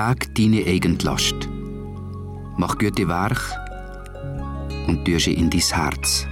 Trag deine Eigenlast. Mach gute Werk und tue sie in dein Herz.